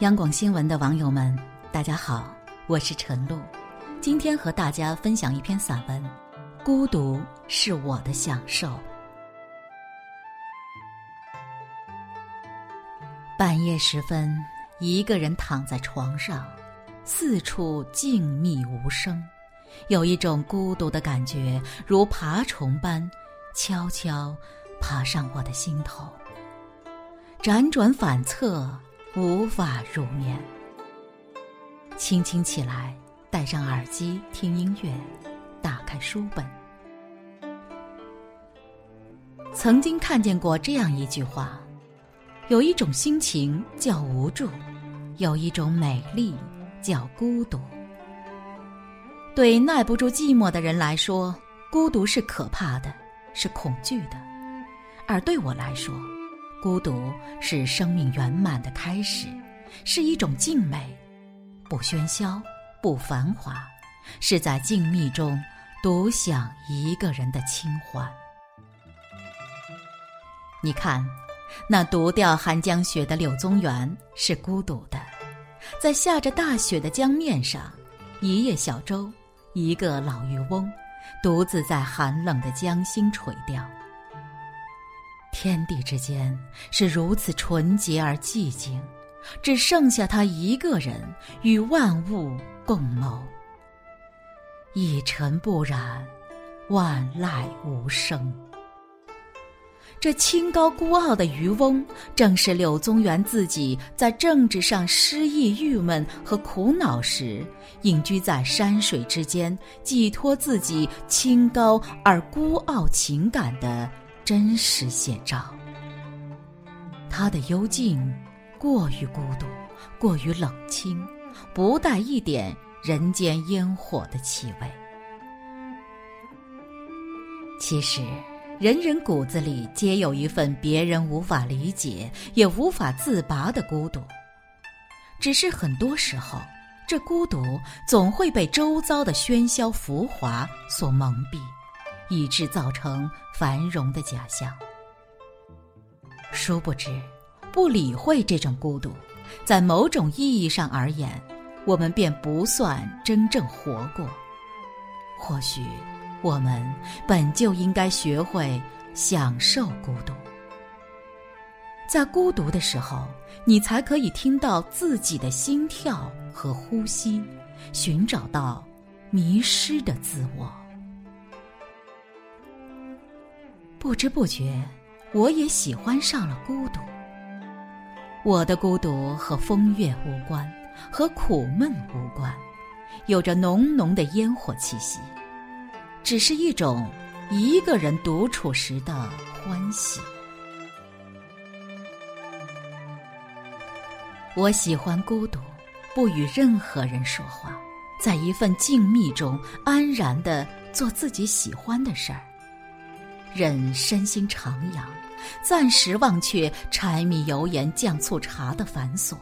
央广新闻的网友们，大家好，我是陈露，今天和大家分享一篇散文《孤独是我的享受》。半夜时分，一个人躺在床上，四处静谧无声，有一种孤独的感觉，如爬虫般悄悄爬上我的心头，辗转反侧。无法入眠。轻轻起来，戴上耳机听音乐，打开书本。曾经看见过这样一句话：有一种心情叫无助，有一种美丽叫孤独。对耐不住寂寞的人来说，孤独是可怕的，是恐惧的；而对我来说，孤独是生命圆满的开始，是一种静美，不喧嚣，不繁华，是在静谧中独享一个人的清欢。你看，那独钓寒江雪的柳宗元是孤独的，在下着大雪的江面上，一叶小舟，一个老渔翁，独自在寒冷的江心垂钓。天地之间是如此纯洁而寂静，只剩下他一个人与万物共谋。一尘不染，万籁无声。这清高孤傲的渔翁，正是柳宗元自己在政治上失意、郁闷和苦恼时，隐居在山水之间，寄托自己清高而孤傲情感的。真实写照。他的幽静过于孤独，过于冷清，不带一点人间烟火的气味。其实，人人骨子里皆有一份别人无法理解也无法自拔的孤独，只是很多时候，这孤独总会被周遭的喧嚣浮华所蒙蔽。以致造成繁荣的假象。殊不知，不理会这种孤独，在某种意义上而言，我们便不算真正活过。或许，我们本就应该学会享受孤独。在孤独的时候，你才可以听到自己的心跳和呼吸，寻找到迷失的自我。不知不觉，我也喜欢上了孤独。我的孤独和风月无关，和苦闷无关，有着浓浓的烟火气息，只是一种一个人独处时的欢喜。我喜欢孤独，不与任何人说话，在一份静谧中安然的做自己喜欢的事儿。任身心徜徉，暂时忘却柴米油盐酱醋茶的繁琐，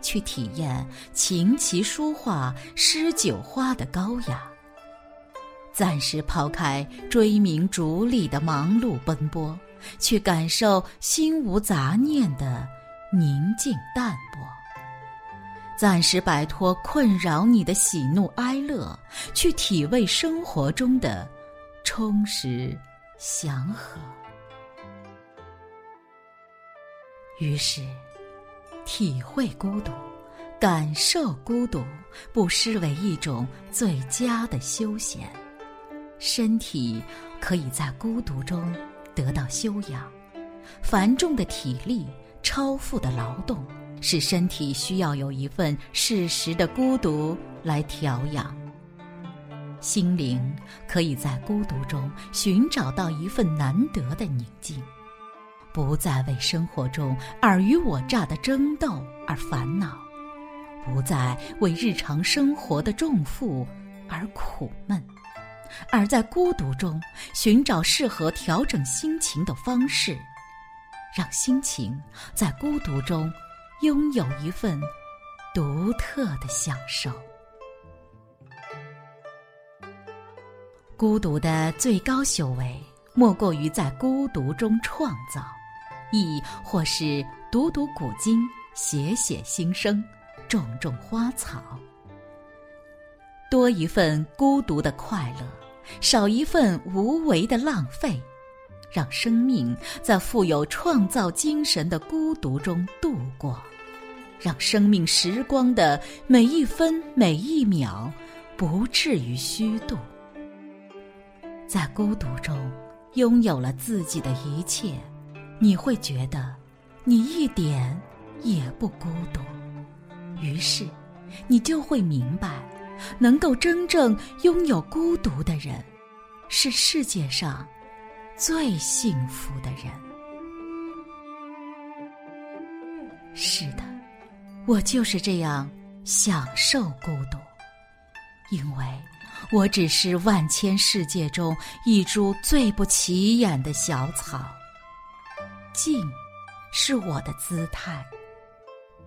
去体验琴棋书画诗酒花的高雅。暂时抛开追名逐利的忙碌奔波，去感受心无杂念的宁静淡泊。暂时摆脱困扰你的喜怒哀乐，去体味生活中的充实。祥和。于是，体会孤独，感受孤独，不失为一种最佳的休闲。身体可以在孤独中得到修养。繁重的体力、超负的劳动，使身体需要有一份适时的孤独来调养。心灵可以在孤独中寻找到一份难得的宁静，不再为生活中尔虞我诈的争斗而烦恼，不再为日常生活的重负而苦闷，而在孤独中寻找适合调整心情的方式，让心情在孤独中拥有一份独特的享受。孤独的最高修为，莫过于在孤独中创造，亦或是读读古今，写写心声，种种花草。多一份孤独的快乐，少一份无为的浪费，让生命在富有创造精神的孤独中度过，让生命时光的每一分每一秒不至于虚度。在孤独中拥有了自己的一切，你会觉得你一点也不孤独。于是，你就会明白。能够真正拥有孤独的人，是世界上最幸福的人。是的，我就是这样享受孤独，因为我只是万千世界中一株最不起眼的小草。静，是我的姿态；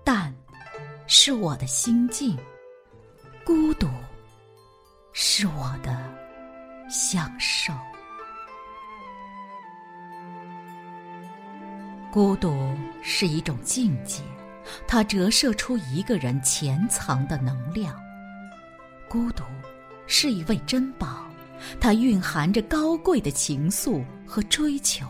淡，是我的心境。孤独是我的享受。孤独是一种境界，它折射出一个人潜藏的能量。孤独是一位珍宝，它蕴含着高贵的情愫和追求。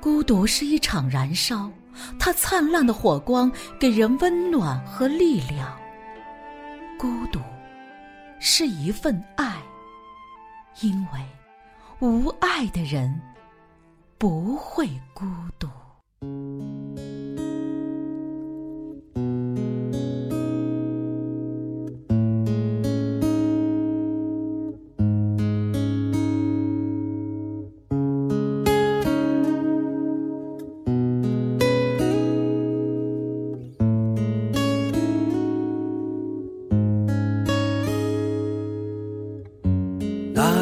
孤独是一场燃烧，它灿烂的火光给人温暖和力量。孤独是一份爱，因为无爱的人不会孤独。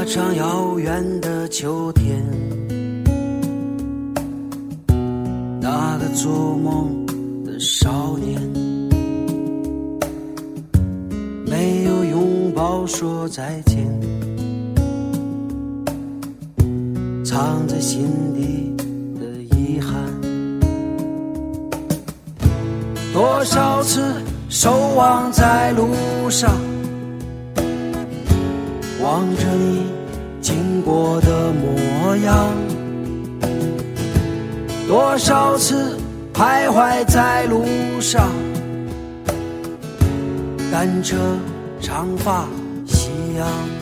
那场遥远的秋天，那个做梦的少年，没有拥抱说再见，藏在心底的遗憾，多少次守望在路上。望着你经过的模样，多少次徘徊在路上，单车长发夕阳。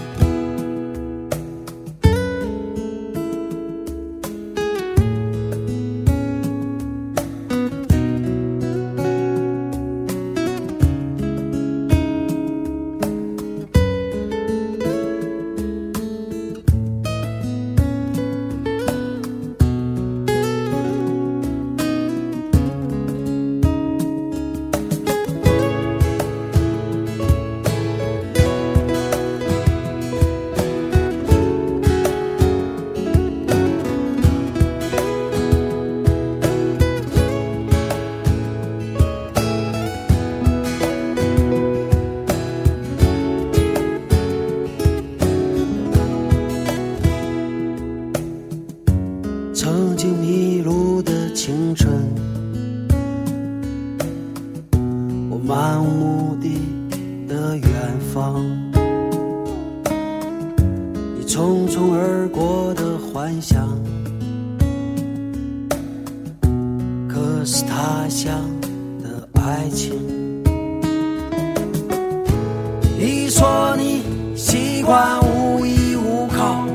幻想，可是他乡的爱情。你说你习惯无依无靠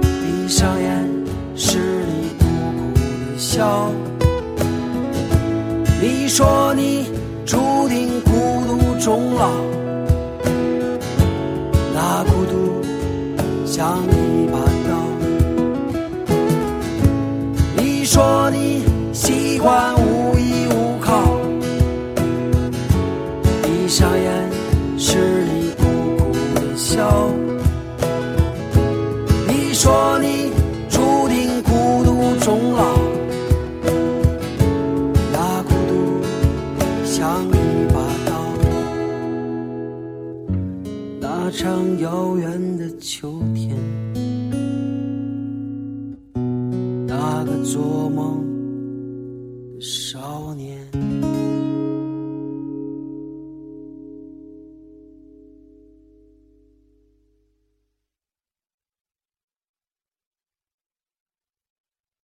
闭上眼是你。笑，你说你注定孤独终老，那孤独像习惯无依无靠，闭上眼是你苦苦的笑。你说你注定孤独终老。那孤独像一把刀。那场遥远的秋天，那个做梦少年。